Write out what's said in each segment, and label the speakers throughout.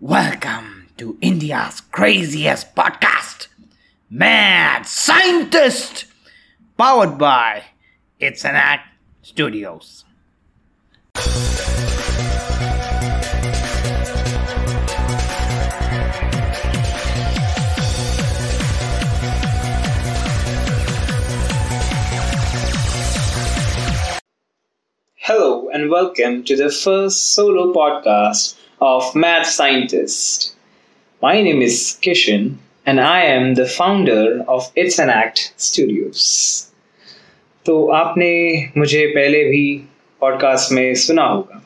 Speaker 1: Welcome to India's craziest podcast, Mad Scientist, powered by It's an Act Studios.
Speaker 2: Hello and welcome to the first solo podcast of Mad Scientist. My name is Kishan, and I am the founder of It's an Act Studios. तो आपने मुझे पहले भी podcast में सुना होगा।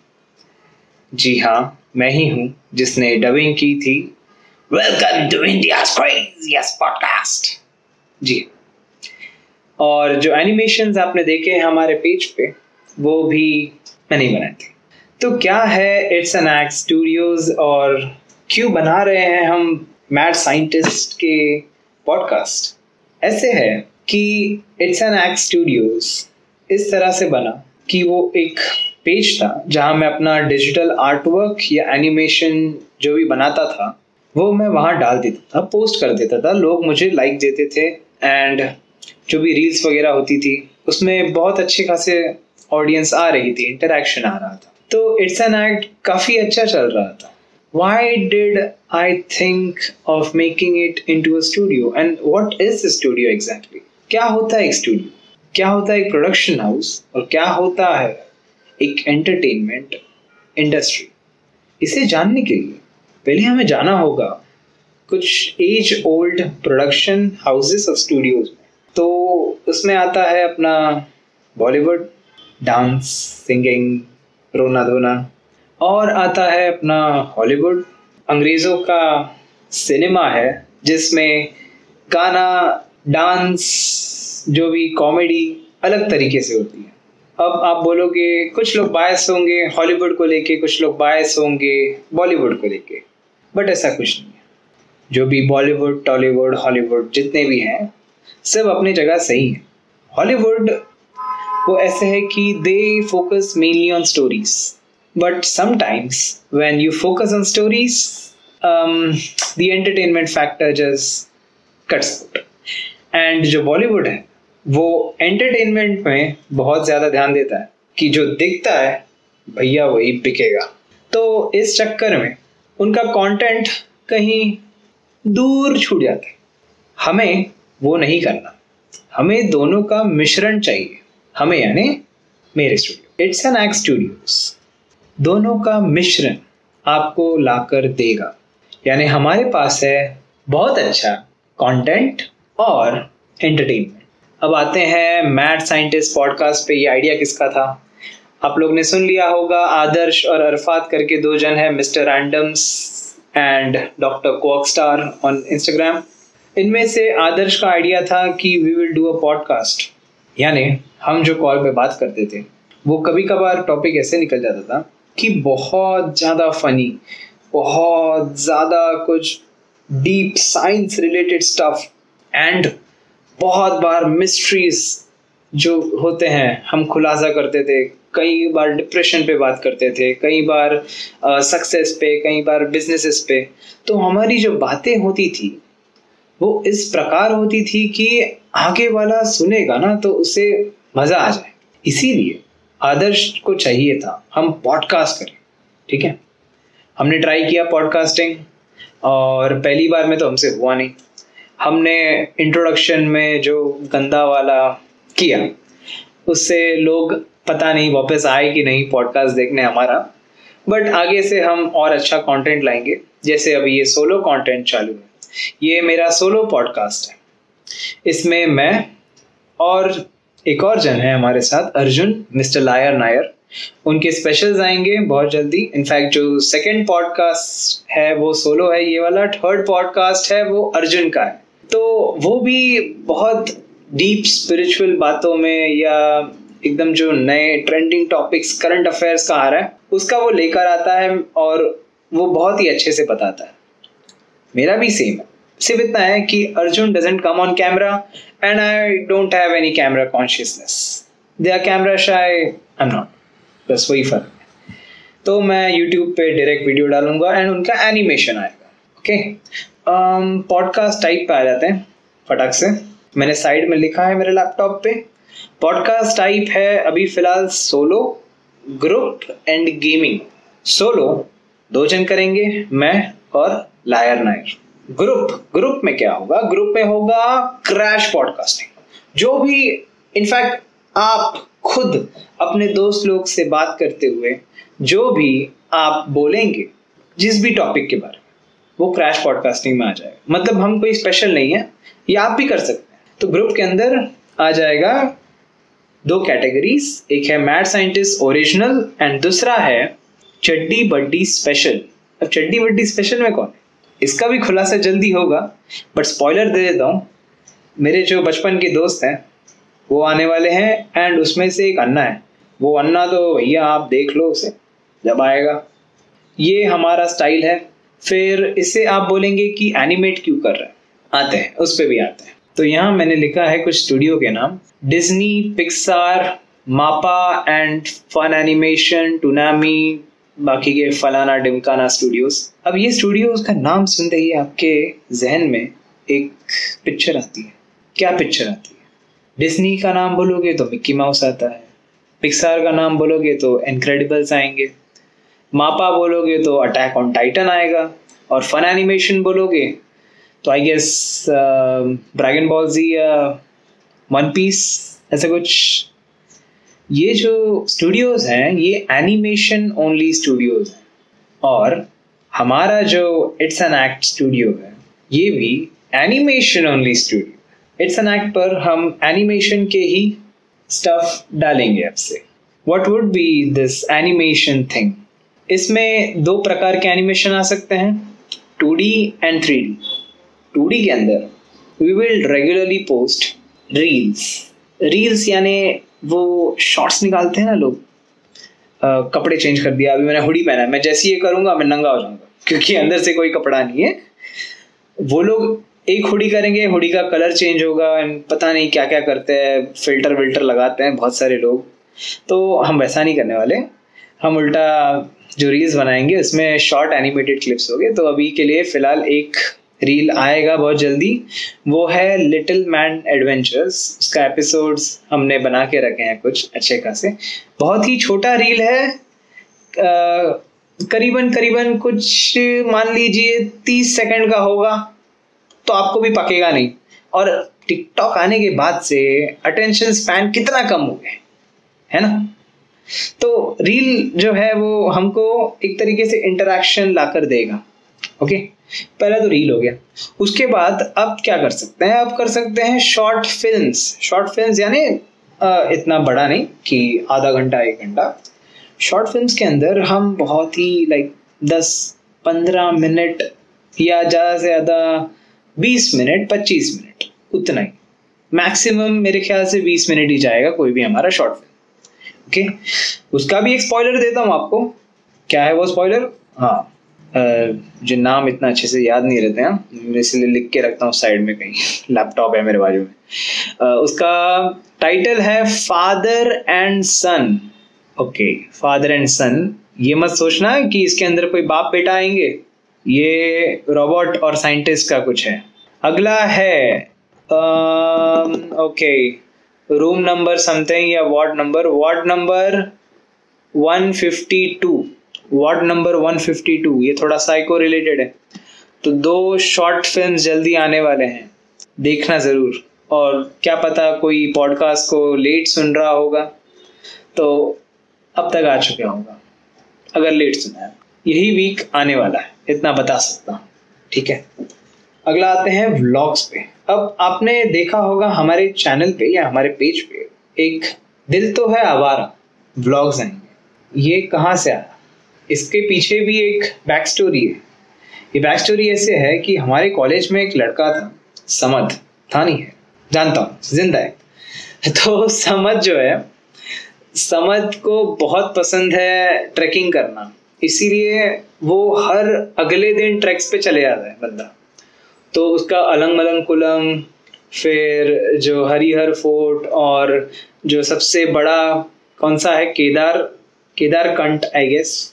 Speaker 2: जी हाँ मैं ही हूँ, जिसने डबिंग की थी। Welcome to India podcast ji. और जो एनिमेशंस आपने देखे हैं हमारे पेज पे, वो भी मैंने बनाए थे। तो क्या है इट्स एन एक्ट स्टूडियोज और क्यों बना रहे हैं हम मैड साइंटिस्ट के पॉडकास्ट ऐसे है कि इट्स एन एक्ट स्टूडियोज इस तरह से बना कि वो एक पेज था जहाँ मैं अपना डिजिटल आर्ट वर्क या एनिमेशन जो भी बनाता था, वो मैं वहाँ डाल देता था पोस्ट कर देता था। लोग मुझे लाइक देते थे एंड जो भी रील्स वगैरह होती थी, उसमें बहुत अच्छे खासे ऑडियंस आ रही थी इंटरेक्शन आ रहा था। तो इट्स एन एक्ट काफ़ी अच्छा चल रहा था। Why did I think of making it into studio and what is studio exactly क्या होता है एक स्टूडियो क्या होता है एक प्रोडक्शन हाउस और क्या होता है एक एंटरटेनमेंट इंडस्ट्री इसे जानने के लिए पहले हमें जाना होगा कुछ एज ओल्ड प्रोडक्शन हाउसेस और स्टूडियोज में। तो उसमें आता है अपना बॉलीवुड डांस सिंगिंग रोना धोना। और आता है अपना हॉलीवुड। अंग्रेज़ों का सिनेमा है, जिसमें गाना, डांस, जो भी कॉमेडी अलग तरीके से होती है। अब आप बोलोगे, कुछ लोग बायस होंगे हॉलीवुड को लेके, कुछ लोग बायस होंगे बॉलीवुड को लेके। बट ऐसा कुछ नहीं है। जो भी बॉलीवुड, टॉलीवुड, हॉलीवुड जितने भी हैं, सब अपनी जगह सही है। हॉलीवुड वो ऐसे है कि they focus mainly on stories but sometimes when you focus on stories the entertainment factor just cuts and जो बॉलीवुड है, वो एंटरटेनमेंट में बहुत ज़्यादा ध्यान देता है कि जो दिखता है, भैया वही बिकेगा। तो इस चक्कर में उनका कंटेंट कहीं दूर छूट जाता है। हमें वो नहीं करना। हमें दोनों का मिश्रण चाहिए। हमें यानी मेरे studio it's an act studios दोनों का मिश्रण आपको लाकर देगा। यानी हमारे पास है बहुत अच्छा कंटेंट और एंटरटेनमेंट अब आते हैं मैड साइंटिस्ट पॉडकास्ट पे, ये आइडिया किसका था? आप लोग ने सुन लिया होगा आदर्श और अरफात करके दो जन है mister Randoms and doctor Coke Star on Instagram इनमें से आदर्श का आइडिया था कि we will do a podcast यानी हम जो कॉल पे बात करते थे, वो कभी कभार टॉपिक ऐसे निकल जाता था कि बहुत ज़्यादा फनी बहुत ज़्यादा कुछ deep science related stuff and बहुत बार मिस्ट्रीज जो होते हैं, हम खुलासा करते थे, कई बार डिप्रेशन पे बात करते थे, कई बार सक्सेस पे, कई बार बिजनेसेस पे। तो हमारी जो बातें होती थी वो इस प्रकार होती थी कि आगे वाला सुनेगा ना तो उसे मज़ा आ जाए। इसीलिए आदर्श को चाहिए था, हम पॉडकास्ट करें, ठीक है? हमने ट्राई किया पॉडकास्टिंग और पहली बार में तो हमसे हुआ नहीं। हमने इंट्रोडक्शन में जो गंदा वाला किया, उससे लोग पता नहीं वापस आए कि नहीं पॉडकास्ट देखने हमारा। बट आगे से हम और अच्छा कंटेंट लाएँगे, जैसे अभी ये सोलो कंटेंट चालू है। ये मेरा सोलो पॉडकास्ट है। इसमें मैं और एक और जन है हमारे साथ, अर्जुन, मिस्टर लायर नायर। उनके स्पेशल्स आएँगे बहुत जल्दी। इनफैक्ट जो सेकंड पॉडकास्ट है, वो सोलो है। ये वाला थर्ड पॉडकास्ट है, वो अर्जुन का है। तो वो भी बहुत डीप स्पिरिचुअल बातों में या एकदम जो नए ट्रेंडिंग टॉपिक्स करंट अफेयर्स का आ रहा है, उसका वो लेकर आता है और वो बहुत ही अच्छे से बताता है। मेरा भी सेम है। सिर्फ़ इतना है कि Arjun doesn't come on camera and I don't have any camera consciousness they are camera shy I am not बस वही फ़र्क है। तो मैं यूट्यूब पे डायरेक्ट वीडियो डालूँगा एंड उनका एनिमेशन आएगा। ओके पॉडकास्ट टाइप पे आ जाते हैं, फटाक से। मैंने साइड में लिखा है मेरे लैपटॉप पे। पॉडकास्ट टाइप है अभी फ़िलहाल solo group and gaming solo दो जन करेंगे, मैं और लायर नायर ग्रुप ग्रुप में क्या होगा? ग्रुप में होगा क्रैश पॉडकास्टिंग। जो भी इनफैक्ट आप खुद अपने दोस्त लोग से बात करते हुए, जो भी आप बोलेंगे, जिस भी टॉपिक के बारे में, वो क्रैश पॉडकास्टिंग में आ जाएगा। मतलब हम कोई स्पेशल नहीं है, ये आप भी कर सकते हैं। तो ग्रुप के अंदर आ जाएगा दो कैटेगरीज एक है मैड साइंटिस्ट ओरिजिनल एंड दूसरा है चड्डी बड्डी स्पेशल अब चड्डी बड्डी स्पेशल में कौन है? इसका भी खुलासा जल्दी होगा। बट स्पॉइलर दे देता हूँ। मेरे जो बचपन के दोस्त हैं, वो आने वाले हैं एंड उसमें से एक अन्ना है। वो अन्ना तो भैया आप देख लो उसे, जब आएगा। ये हमारा स्टाइल है। फिर इसे आप बोलेंगे कि एनिमेट क्यों कर रहे हैं? आते हैं, उस पर भी आते हैं। तो यहाँ मैंने लिखा है कुछ स्टूडियो के नाम। Disney Pixar MAPPA and Funimation Toonami बाकी के फलाना डिमकाना स्टूडियोज अब ये स्टूडियोज का नाम सुनते ही आपके जहन में एक पिक्चर आती है। क्या पिक्चर आती है? डिज्नी का नाम बोलोगे तो मिक्की माउस आता है। पिक्सार का नाम बोलोगे तो इनक्रेडिबल्स आएँगे। मापा बोलोगे तो अटैक ऑन टाइटन आएगा। और फन एनिमेशन बोलोगे तो I guess Dragon Ball Z या वन पीस ऐसा कुछ ये जो स्टूडियोज हैं, ये एनिमेशन ओनली स्टूडियोज हैं। और हमारा जो इट्स एन एक्ट स्टूडियो है, ये भी animation only studio it's an act पर हम एनिमेशन के ही स्टफ़ डालेंगे आपसे what would be this animation thing इसमें दो प्रकार के एनिमेशन आ सकते हैं two D and three D two D के अंदर we will regularly post reels reels यानी वो शॉर्ट्स निकालते हैं ना लोग। कपड़े चेंज कर दिया, अभी मैंने हुडी पहना है। मैं जैसे ये करूँगा, मैं नंगा हो जाऊँगा, क्योंकि अंदर से कोई कपड़ा नहीं है। वो लोग एक हुडी करेंगे हुडी का कलर चेंज होगा पता नहीं क्या क्या करते हैं फ़िल्टर विल्टर लगाते हैं बहुत सारे लोग। तो हम वैसा नहीं करने वाले। हम उल्टा जो रील्स बनाएँगे, उसमें शॉर्ट एनिमेटेड क्लिप्स हो गए तो अभी के लिए फ़िलहाल एक रील आएगा बहुत जल्दी, वो है लिटिल मैन एडवेंचर्स उसका एपिसोड्स हमने बना के रखे हैं कुछ अच्छे खासे। बहुत ही छोटा रील है। करीबन करीबन कुछ, मान लीजिए तीस सेकंड का होगा तो आपको भी पकेगा नहीं। और टिकटॉक आने के बाद से अटेंशन स्पैन कितना कम हो गया है ना? तो रील जो है वो हमको एक तरीके से इंटरेक्शन लाकर देगा ओके पहला तो रील हो गया। उसके बाद अब क्या कर सकते हैं? अब कर सकते हैं शॉर्ट फिल्म्स शॉर्ट फिल्म्स यानी इतना बड़ा नहीं कि आधा घंटा, एक घंटा। शॉर्ट फिल्म्स के अंदर हम बहुत ही लाइक दस, पंद्रह मिनट या ज़्यादा से ज़्यादा, बीस मिनट, पच्चीस मिनट, उतना ही। मैक्सिमम मेरे ख्याल से बीस मिनट ही जाएगा कोई भी हमारा शॉर्ट फ़िल्म ओके उसका भी एक स्पॉइलर देता हूँ आपको। क्या है वो स्पॉइलर हाँ। जो नाम इतना अच्छे से याद नहीं रहते हैं इसलिए लिख के रखता हूँ साइड में कहीं लैपटॉप है मेरे बाजू में। उसका टाइटल है father and son okay father and son ये मत सोचना कि इसके अंदर कोई बाप बेटा आएँगे। ये रोबोट और साइंटिस्ट का कुछ है। अगला है ओके रूम नंबर समथिंग या ward number ward number 152 ward number 152 ये थोड़ा साइको रिलेटेड है। तो दो शॉर्ट फ़िल्म जल्दी आने वाले हैं, देखना ज़रूर। और क्या पता कोई पॉडकास्ट को लेट सुन रहा होगा तो अब तक आ चुका होगा। अगर लेट सुना है, यही वीक आने वाला है, इतना बता सकता हूँ। ठीक है? अगला आते हैं व्लॉग्स पे। अब आपने देखा होगा हमारे चैनल पे या हमारे पेज पे, एक दिल तो है आवारा व्लॉग्स आएँगे। ये कहाँ से आया? इसके पीछे भी एक बैक स्टोरी है। ये बैक स्टोरी ऐसे है कि हमारे कॉलेज में एक लड़का था, समद था नहीं है, जानता हूँ, ज़िंदा है। तो समद जो है, समद को बहुत पसंद है ट्रैकिंग करना। इसीलिए वो हर अगले दिन ट्रैक्स पे चले जाता है बंदा। तो उसका अलंग मलंग कुलम फिर जो हरिहर फोर्ट और जो सबसे बड़ा कौन सा है, केदार केदार कंट आई गेस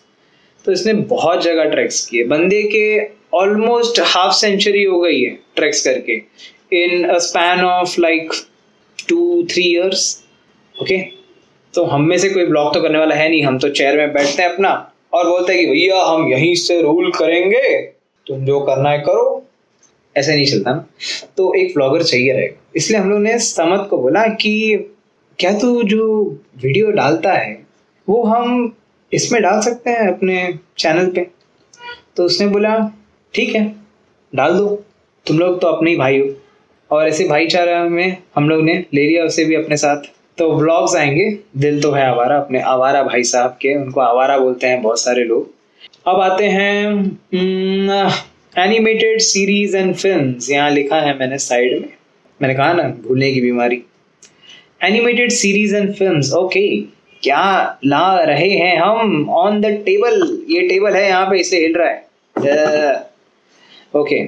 Speaker 2: तो इसने बहुत जगह ट्रैक्स किए। बंदे के ऑलमोस्ट हाफ़ सेंचुरी हो गई है ट्रैक्स करके। In a span of like two three years okay तो हम में से कोई ब्लॉग तो करने वाला है नहीं। हम तो चेयर में बैठते हैं अपना और बोलते हैं कि, भैया, हम यहीं से रूल करेंगे। तुम जो करना है करो। ऐसे नहीं चलता ना। तो एक ब्लॉगर चाहिए रहेगा। इसलिए हम लोग ने समत को बोला कि, क्या तू जो वीडियो डालता है, वो हम इसमें डाल सकते हैं अपने चैनल पे। तो उसने बोला, ठीक है, डाल दो। तुम लोग तो अपने ही भाई हो। और ऐसे भाईचारा में हम लोग ने ले लिया उसे भी अपने साथ। तो ब्लॉग्स आएँगे। दिल तो है आवारा, अपने आवारा भाई साहब के। उनको आवारा बोलते हैं बहुत सारे लोग। अब आते हैं एनिमेटेड सीरीज़ एंड फ़िल्म यहाँ लिखा है मैंने साइड में। मैंने कहा ना, भूलने की बीमारी। Animated series and film okay क्या ला रहे हैं हम? ऑन द टेबल ये टेबल है, यहाँ पे इसे हिल रहा है। Okay okay.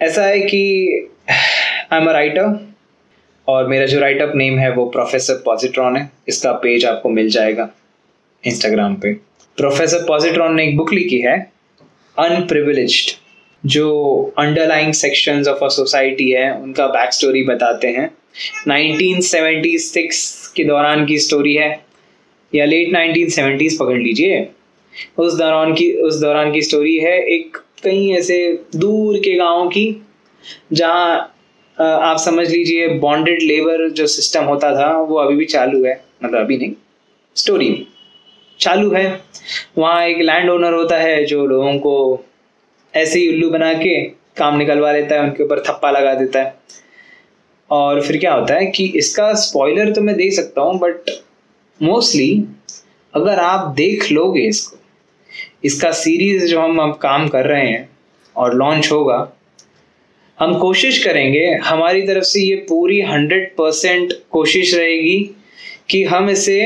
Speaker 2: ऐसा है कि आई एम अ राइटर और मेरा जो राइटअप नेम है वो प्रोफेसर पॉजिट्रॉन है। इसका पेज आपको मिल जाएगा इंस्टाग्राम पे। प्रोफेसर पॉजिट्रॉन ने एक बुक लिखी है अनप्रिविलेज्ड जो underlying sections of a society है, उनका बैक स्टोरी बताते हैं। 1976 के दौरान की स्टोरी है। या लेट 1970s पकड़ लीजिए। उस दौरान की, उस दौरान की स्टोरी है एक कहीं ऐसे दूर के गाँव की, जहाँ आप समझ लीजिए बॉन्डेड लेबर जो सिस्टम होता था, वो अभी भी चालू है मतलब अभी नहीं स्टोरी चालू है। वहाँ एक लैंड ओनर होता है जो लोगों को ऐसे ही उल्लू बना के काम निकलवा लेता है, उनके ऊपर थप्पा लगा देता है। और फिर क्या होता है कि इसका स्पॉइलर तो मैं दे सकता हूँ बट मोस्टली अगर आप देख लोगे इसको, इसका सीरीज़ जो हम अब काम कर रहे हैं और लॉन्च होगा, हम कोशिश करेंगे, हमारी तरफ़ से ये पूरी हंड्रेड परसेंट कोशिश रहेगी कि हम इसे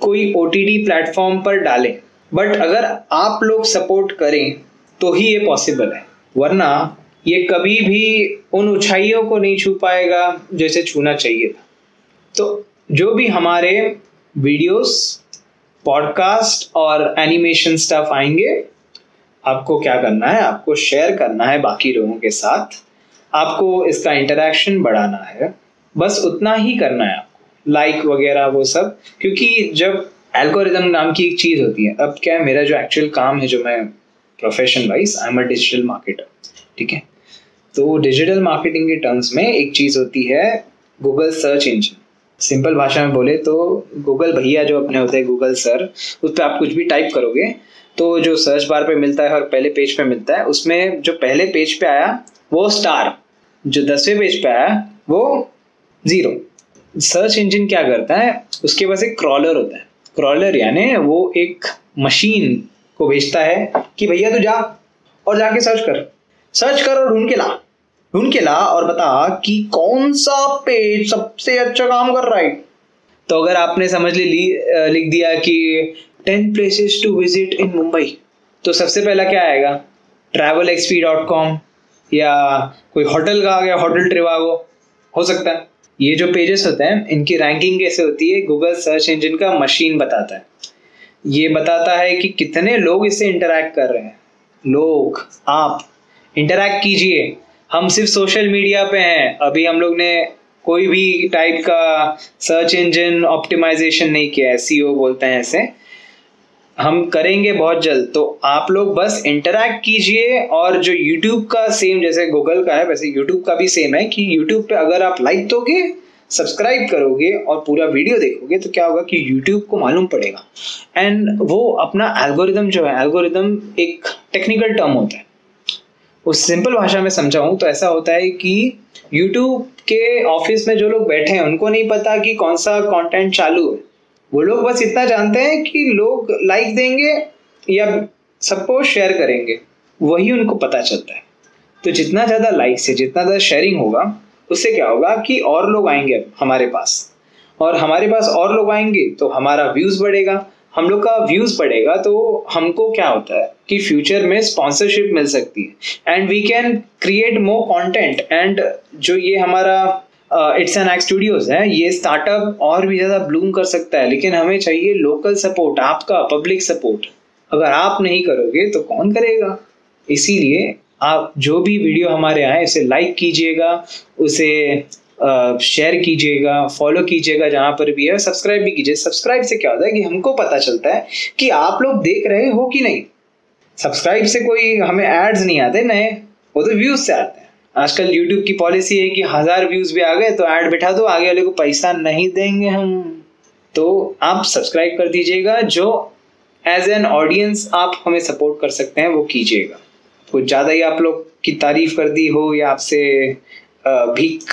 Speaker 2: कोई ओ टी टी प्लेटफॉर्म पर डालें। बट अगर आप लोग सपोर्ट करें तो ही ये पॉसिबल है। वरना ये कभी भी उन ऊंचाइयों को नहीं छू पाएगा जैसे छूना चाहिए था। तो जो भी हमारे वीडियोस, पॉडकास्ट और एनिमेशन स्टफ़ आएँगे। आपको क्या करना है? आपको शेयर करना है बाकी लोगों के साथ। आपको इसका इंटरेक्शन बढ़ाना है। बस उतना ही करना है आपको। लाइक वगैरह वो सब। क्योंकि जब एल्गोरिदम नाम की एक चीज़ होती है, अब क्या है, मेरा जो एक्चुअल काम है, जो मैं profession wise I am a digital marketer ठीक है? तो डिजिटल मार्केटिंग के टर्म्स में एक चीज़ होती है गूगल सर्च इंजन सिंपल भाषा में बोले तो गूगल भैया जो अपने होते हैं, गूगल सर, उस पर आप कुछ भी टाइप करोगे तो जो सर्च बार पे मिलता है और पहले पेज पे मिलता है, उसमें जो पहले पेज पे आया, वो स्टार जो दसवें पेज पे आया, वो ज़ीरो सर्च इंजन क्या करता है, उसके पास एक क्रॉलर होता है. क्रॉलर यानी वो एक मशीन को भेजता है कि भैया तू जा और जाके सर्च कर. सर्च कर और ढूंढ के ला. ढूंढ के ला और बता कि कौन सा पेज सबसे अच्छा काम कर रहा है। तो अगर आपने समझ ली लिख दिया कि ten places to visit in Mumbai तो सबसे पहला क्या आएगा? ट्रैवल एक्सपी डॉट कॉम या कोई होटल का आ गया होटल ट्रिवागो हो सकता है। ये जो पेजेस होते हैं, इनकी रैंकिंग कैसे होती है? गूगल सर्च इंजन का मशीन बताता है। ये बताता है कि कितने लोग इससे इंटरेक्ट कर रहे हैं। लोग, आप इंटरेक्ट कीजिए। हम सिर्फ़ सोशल मीडिया पे हैं। अभी हम लोग ने कोई भी टाइप का सर्च इंजन ऑप्टिमाइजेशन नहीं किया है सी बोलते हैं ऐसे हम करेंगे बहुत जल्द। तो आप लोग बस इंटरैक्ट कीजिए और जो यूट्यूब का सेम जैसे गूगल का है, वैसे यूट्यूब का भी सेम है कि यूट्यूब पे अगर आप लाइक दोगे सब्सक्राइब करोगे और पूरा वीडियो देखोगे तो क्या होगा कि यूट्यूब को मालूम पड़ेगा। एंड वो अपना एल्गोरिदम जो है एल्गोरिदम एक टेक्निकल टर्म होता है। उस सिंपल भाषा में समझाऊं तो ऐसा होता है कि यूट्यूब के ऑफ़िस में जो लोग बैठे हैं, उनको नहीं पता कि कौन सा कंटेंट चालू है। वो लोग बस इतना जानते हैं कि लोग लाइक देंगे या सबको शेयर करेंगे। वही उनको पता चलता है। तो जितना ज़्यादा लाइक से जितना ज़्यादा शेयरिंग होगा, उससे क्या होगा कि और लोग आएँगे हमारे पास। और हमारे पास और लोग आएँगे तो हमारा व्यूज़ बढ़ेगा। हम लोग का व्यूज़ बढ़ेगा तो हमको क्या होता है कि फ्यूचर में स्पॉन्सरशिप मिल सकती है। And we can create more content and जो ये हमारा इट्स एन एक्ट स्टूडियोज है, ये स्टार्टअप और भी ज़्यादा ब्लूम कर सकता है। लेकिन हमें चाहिए लोकल सपोर्ट आपका पब्लिक सपोर्ट अगर आप नहीं करोगे तो कौन करेगा? इसीलिए आप जो भी वीडियो हमारे आए, उसे लाइक कीजिएगा, उसे शेयर कीजिएगा फॉलो कीजिएगा जहाँ पर भी है सब्सक्राइब भी कीजिए। सब्सक्राइब से क्या होता है कि हमको पता चलता है कि आप लोग देख रहे हो कि नहीं। सब्सक्राइब से कोई हमें एड्स नहीं आते, नए। वो तो व्यूज़ से आते हैं। आजकल यूट्यूब की पॉलिसी है कि हज़ार व्यूज़ भी आ गए तो ऐड बैठा दो, आगे वाले को पैसा नहीं देंगे हम। तो आप सब्सक्राइब कर दीजिएगा, जो एज एन ऑडियंस आप हमें सपोर्ट कर सकते हैं, वो कीजिएगा। कुछ ज़्यादा ही आप लोग की तारीफ़ कर दी हो या आपसे भीख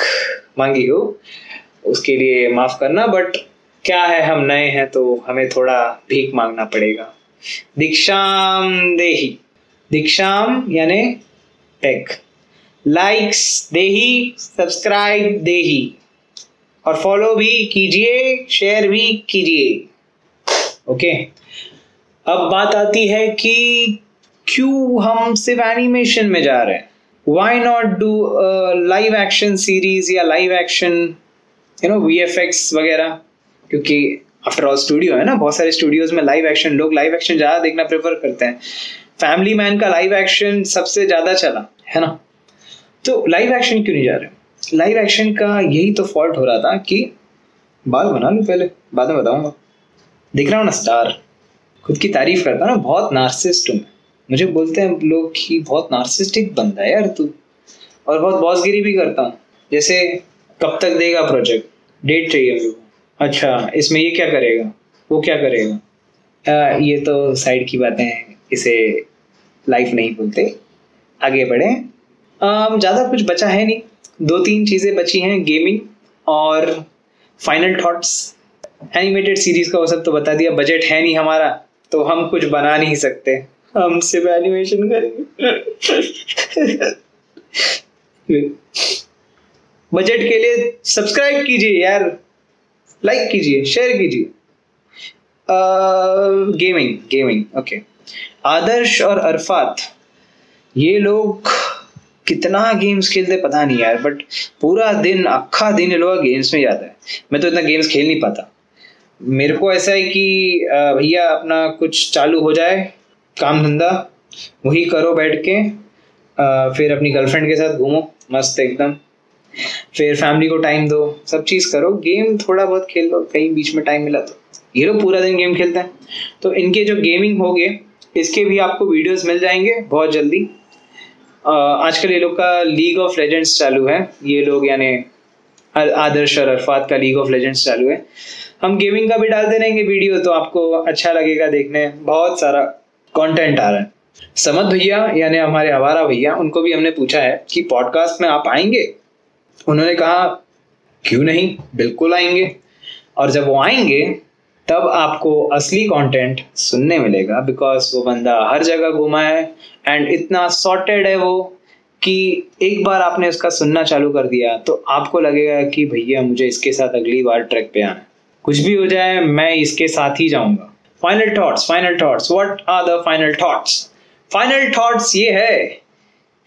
Speaker 2: मांगी हो, उसके लिए माफ़ करना बट क्या है, हम नए हैं तो हमें थोड़ा भीख मांगना पड़ेगा। दीक्षाम देही। दीक्षाम यानी टेक लाइक्स देही सब्सक्राइब देही। और फॉलो भी कीजिए शेयर भी कीजिए। ओके अब बात आती है कि क्यों हम सिर्फ़ एनिमेशन में जा रहे हैं? Why not do live action series या live action you know V F वगैरह? क्योंकि आफ्टर ऑल स्टूडियो है ना, बहुत सारे स्टूडियोज में लाइव एक्शन लोग लाइव एक्शन ज़्यादा देखना प्रेफर करते हैं। फैमिली मैन का लाइव एक्शन सबसे ज़्यादा चला, है ना? तो लाइव एक्शन क्यों नहीं जा रहे? लाइव एक्शन का यही तो फॉल्ट हो रहा था कि बाल बना लूँ पहले, बाद में बताऊँगा। दिख रहा हूँ ना स्टार खुद की तारीफ़ करता ना, बहुत नार्सिस्ट हूँ मुझे बोलते हैं लोग कि बहुत नार्सिस्टिक बंदा है यार तू। और बहुत बॉसगिरी भी करता हूँ। जैसे कब तक देगा प्रोजेक्ट डेट चाहिए को। अच्छा। इसमें ये क्या करेगा? वो क्या करेगा? आ, ये तो साइड की बातें हैं इसे लाइफ नहीं बोलते। आगे बढ़े। ज़्यादा कुछ बचा है नहीं। दो तीन चीज़ें बची हैं गेमिंग और फाइनल थॉट्स एनिमेटेड सीरीज़ का वो सब तो बता दिया बजट है नहीं हमारा तो हम कुछ बना नहीं सकते। हम सिर्फ़ एनिमेशन करेंगे। बजट के लिए सब्सक्राइब कीजिए यार। लाइक कीजिए शेयर कीजिए। गेमिंग गेमिंग ओके आदर्श और अरफात, ये लोग कितना गेम्स खेलते पता नहीं यार बट पूरा दिन अखा दिन ये लोग गेम्स में जाता है। मैं तो इतना गेम्स खेल नहीं पाता। मेरे को ऐसा है कि भैया अपना कुछ चालू हो जाए काम धंधा, वही करो बैठ के फिर अपनी गर्लफ्रेंड के साथ घूमो, मस्त एकदम। फिर फैमिली को टाइम दो, सब चीज़ करो। गेम थोड़ा बहुत खेल लो, कहीं बीच में टाइम मिला तो। ये लोग पूरा दिन गेम खेलते हैं। तो इनके जो गेमिंग हो गए इसके भी आपको वीडियोस मिल जाएँगे बहुत जल्दी। आजकल ये लोग का लीग ऑफ़ लेजेंड्स चालू है। ये लोग यानी आदर्श और अरफात का लीग ऑफ़ लेजेंड्स चालू है। हम गेमिंग का भी डालते रहेंगे वीडियो तो आपको अच्छा लगेगा देखने। बहुत सारा कंटेंट आ रहा है। समद भैया, यानी हमारे हमारा भैया, उनको भी हमने पूछा है कि पॉडकास्ट में आप आएँगे? उन्होंने कहा, क्यों नहीं? बिल्कुल आएँगे। और जब वो आएँगे, तब आपको असली कंटेंट सुनने मिलेगा बिकॉज़ वो बंदा हर जगह घुमा है एंड इतना सॉर्टेड है वो, कि एक बार आपने उसका सुनना चालू कर दिया तो आपको लगेगा कि भैया, मुझे इसके साथ अगली बार ट्रैक पे आना कुछ भी हो जाए, मैं इसके साथ ही जाऊँगा। Final thoughts final thoughts what are the final thoughts final thoughts ये है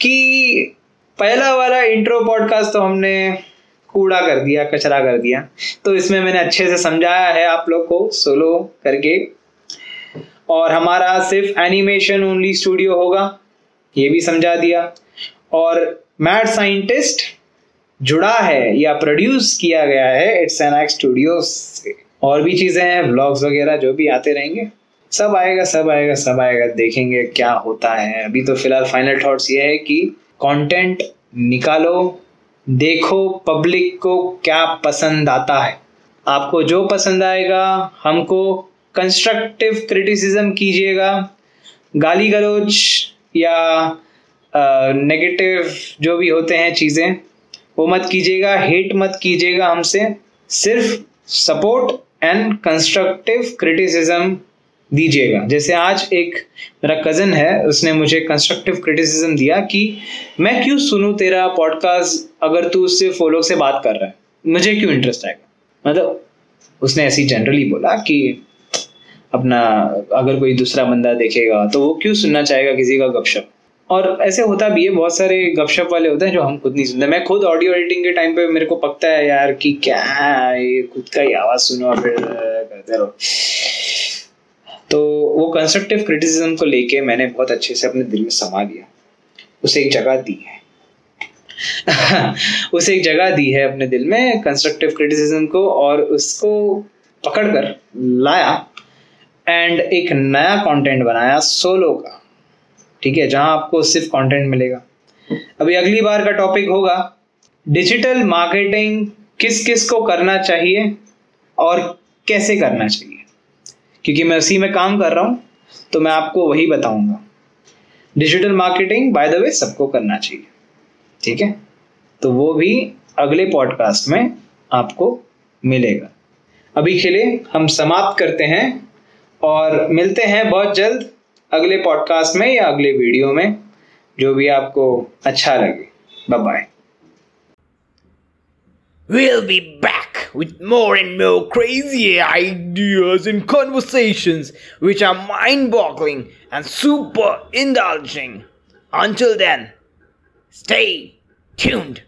Speaker 2: कि पहला वाला इंट्रो पॉडकास्ट तो हमने कूड़ा कर दिया, कचरा कर दिया। तो इसमें मैंने अच्छे से समझाया है आप लोग को सोलो करके। और हमारा सिर्फ़ एनिमेशन ओनली स्टूडियो होगा, ये भी समझा दिया। और मैड साइंटिस्ट जुड़ा है, या प्रोड्यूस किया गया है इट्स एन एक्स स्टूडियो से। और भी चीज़ें हैं ब्लॉग्स वगैरह जो भी आते रहेंगे, सब आएगा सब आएगा सब आएगा, देखेंगे क्या होता है। अभी तो फ़िलहाल फाइनल थॉट्स ये है कि कंटेंट निकालो, देखो पब्लिक को क्या पसंद आता है। आपको जो पसंद आएगा, हमको कंस्ट्रक्टिव क्रिटिसिज्म कीजिएगा, गाली गलोच या नेगेटिव जो भी होते हैं चीज़ें, वो मत कीजिएगा हेट मत कीजिएगा हमसे, सिर्फ़ सपोर्ट एंड कंस्ट्रक्टिव क्रिटिसिज्म दीजिएगा। जैसे आज एक मेरा कज़न है, उसने मुझे कंस्ट्रक्टिव क्रिटिसिज्म दिया कि मैं क्यों सुनूं तेरा पॉडकास्ट अगर तू उससे फॉलो से बात कर रहा है? मुझे क्यों इंटरेस्ट आएगा? मतलब उसने ऐसी जनरली बोला कि अपना अगर कोई दूसरा बंदा देखेगा तो वो क्यों सुनना चाहेगा किसी का गपशप? और ऐसे होता भी है, बहुत सारे गपशप वाले होते हैं जो हम खुद नहीं सुनते। मैं खुद ऑडियो एडिटिंग के टाइम पे मेरे को पकता है यार कि क्या ये खुद का ही आवाज़ सुनो और फिर करते रहो। तो वो कंस्ट्रक्टिव क्रिटिसिज्म को लेके मैंने बहुत अच्छे से अपने दिल में समा लिया। उसे एक जगह दी है। उसे एक जगह दी है अपने दिल में कंस्ट्रक्टिव क्रिटिसिज्म को और उसको पकड़ कर लाया। एंड एक नया कंटेंट बनाया सोलो का। ठीक है, जहाँ आपको सिर्फ़ कंटेंट मिलेगा। अभी अगली बार का टॉपिक होगा डिजिटल मार्केटिंग किस किस को करना चाहिए और कैसे करना चाहिए। क्योंकि मैं उसी में काम कर रहा हूँ तो मैं आपको वही बताऊँगा। Digital marketing by the way सबको करना चाहिए। ठीक है? तो वो भी अगले पॉडकास्ट में आपको मिलेगा। अभी के लिए हम समाप्त करते हैं और मिलते हैं बहुत जल्द। अगले पॉडकास्ट में या अगले वीडियो में जो भी आपको अच्छा लगे bye
Speaker 1: We'll be back with more and more crazy ideas and conversations which are mind boggling and super indulging. Until then, stay tuned.